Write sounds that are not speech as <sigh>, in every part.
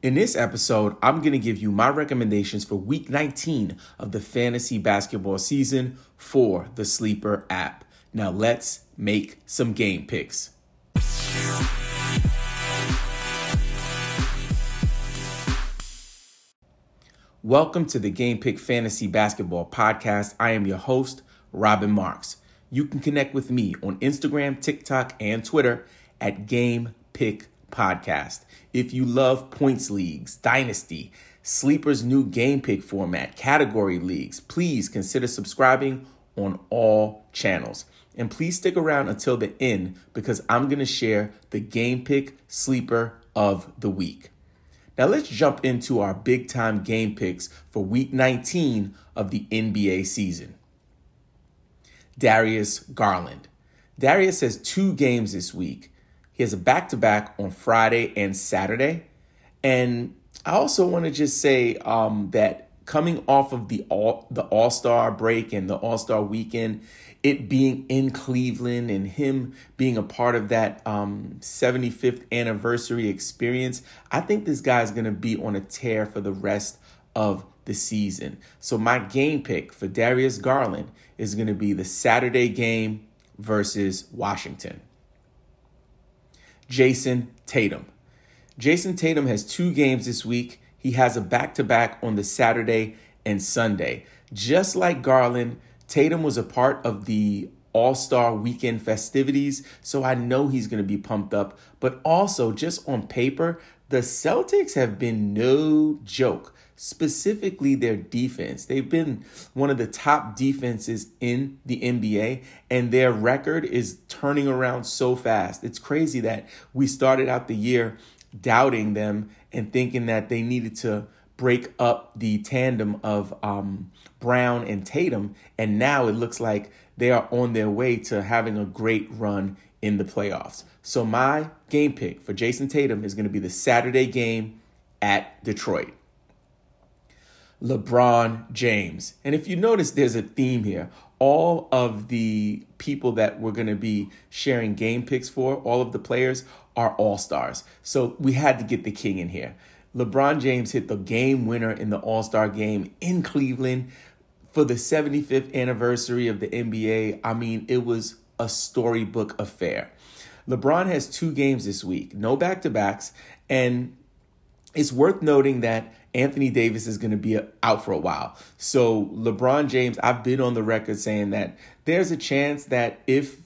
In this episode, I'm going to give you my recommendations for week 19 of the fantasy basketball season for the Sleeper app. Now, let's make some game picks. Welcome to the Game Pick Fantasy Basketball Podcast. I am your host, Robbin Marx. You can connect with me on Instagram, TikTok, and Twitter at Game Pick Podcast. If you love points leagues, dynasty, sleepers new game pick format, category leagues, please consider subscribing on all channels. And please stick around until the end because I'm going to share the game pick sleeper of the week. Now let's jump into our big time game picks for week 19 of the NBA season. Darius Garland. Darius has two games this week. He has a back to back on Friday and Saturday. And I also want to just say um, that coming off of the all the All Star break and the All Star weekend, it being in Cleveland and him being a part of that um, 75th anniversary experience, I think this guy is going to be on a tear for the rest of the season. So my game pick for Darius Garland is going to be the Saturday game versus Washington. Jayson Tatum. Jayson Tatum has two games this week. He has a back to back on the Saturday and Sunday. Just like Garland, Tatum was a part of the All Star weekend festivities, so I know he's going to be pumped up. But also, just on paper, the Celtics have been no joke, specifically their defense. They've been one of the top defenses in the NBA, and their record is turning around so fast. It's crazy that we started out the year doubting them and thinking that they needed to break up the tandem of um, Brown and Tatum, and now it looks like they are on their way to having a great run in the playoffs. So my game pick for Jayson Tatum is going to be the Saturday game at Detroit. LeBron James. And if you notice, there's a theme here. All of the people that we're going to be sharing game picks for, all of the players, are all stars. So we had to get the king in here. LeBron James hit the game winner in the All Star game in Cleveland for the 75th anniversary of the NBA. I mean, it was a storybook affair. LeBron has two games this week, no back to backs, and it's worth noting that Anthony Davis is going to be out for a while. So, LeBron James, I've been on the record saying that there's a chance that if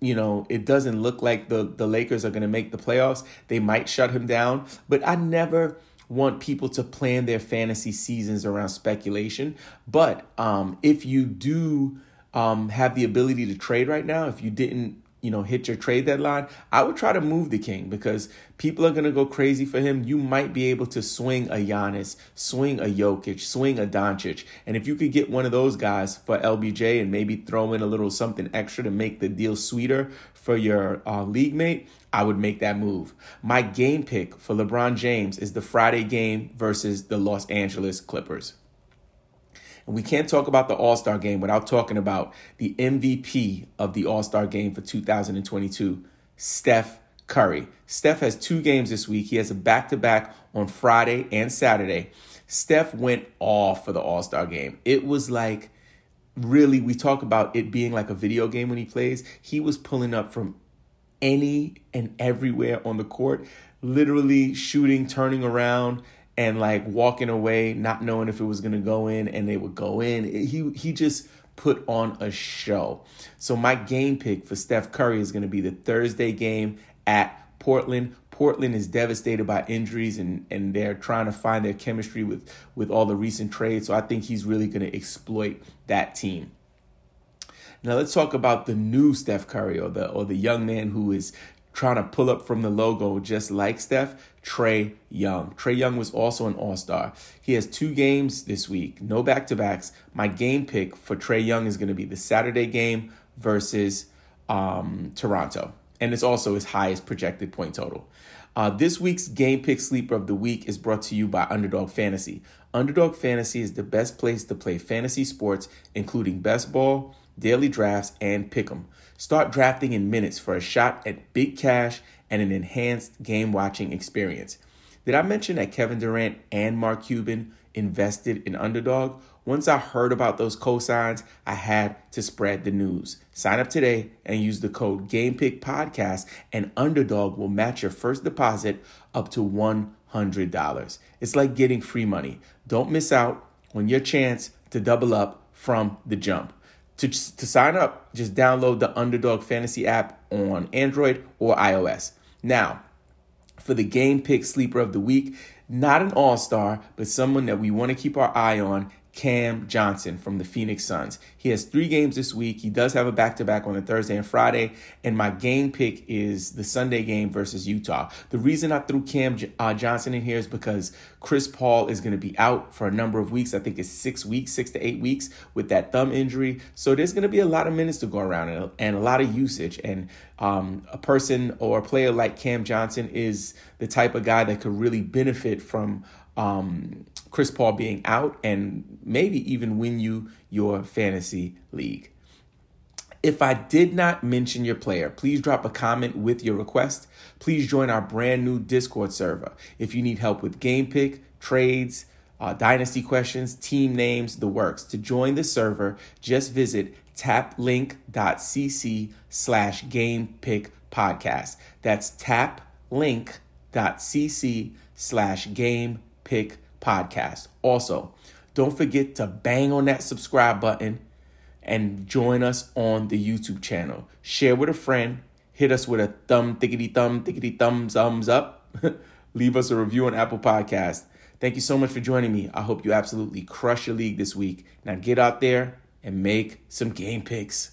you know, it doesn't look like the, the Lakers are going to make the playoffs. They might shut him down. But I never want people to plan their fantasy seasons around speculation. But um, if you do um, have the ability to trade right now, if you didn't you know, hit your trade deadline, I would try to move the king because people are to go crazy for him. You might be able to swing a Giannis, swing a Jokic, swing a Doncic. And if you could get one of those guys for LBJ and maybe throw in a little something extra to make the deal sweeter for your uh, league mate, I would make that move. My game pick for LeBron James is the Friday game versus the Los Angeles Clippers. And we can't talk about the All Star game without talking about the MVP of the All Star game for 2022, Steph Curry. Steph has two games this week. He has a back to back on Friday and Saturday. Steph went off for the All Star game. It was like, really, we talk about it being like a video game when he plays. He was pulling up from any and everywhere on the court, literally shooting, turning around, and like walking away, not knowing if it was gonna go in, and they would go in. He he just put on a show. So my game pick for Steph Curry is gonna be the Thursday game at Portland. Portland is devastated by injuries and, and they're trying to find their chemistry with, with all the recent trades. So I think he's really going to exploit that team. Now let's talk about the new Steph Curry or the or the young man who is trying to pull up from the logo just like Steph, Trae Young. Trae Young was also an all star. He has two games this week, no back to backs. My game pick for Trae Young is going to be the Saturday game versus um, Toronto. And it's also his highest projected point total. Uh, this week's Game Pick Sleeper of the Week is brought to you by Underdog Fantasy. Underdog Fantasy is the best place to play fantasy sports, including best ball, daily drafts, and pick 'em. Start drafting in minutes for a shot at big cash and an enhanced game watching experience. Did I mention that Kevin Durant and Mark Cuban invested in Underdog? Once I heard about those cosigns, I had to spread the news. Sign up today and use the code GamePickPodcast, and Underdog will match your first deposit up to $100. It's like getting free money. Don't miss out on your chance to double up from the jump. To, to sign up, just download the Underdog Fantasy app on Android or iOS. Now, for the game pick sleeper of the week, not an all star, but someone that we want to keep our eye on Cam Johnson from the Phoenix Suns. He has three games this week. He does have a back to back on a Thursday and Friday. And my game pick is the Sunday game versus Utah. The reason I threw Cam uh, Johnson in here is because Chris Paul is going to be out for a number of weeks. I think it's six weeks, six to eight weeks with that thumb injury. So there's going to be a lot of minutes to go around and, and a lot of usage. And um, a person or a player like Cam Johnson is the type of guy that could really benefit from um, Chris Paul being out and maybe even win you your fantasy league. If I did not mention your player, please drop a comment with your request. Please join our brand new Discord server. If you need help with game pick, trades, uh, dynasty questions, team names, the works. To join the server, just visit taplink.cc slash game pick podcast. That's taplink.cc slash game pick podcast. Also, don't forget to bang on that subscribe button and join us on the YouTube channel. Share with a friend. Hit us with a thumb, thickety thumb, thickety thumbs, thumbs up. <laughs> Leave us a review on Apple Podcast. Thank you so much for joining me. I hope you absolutely crush your league this week. Now get out there and make some game picks.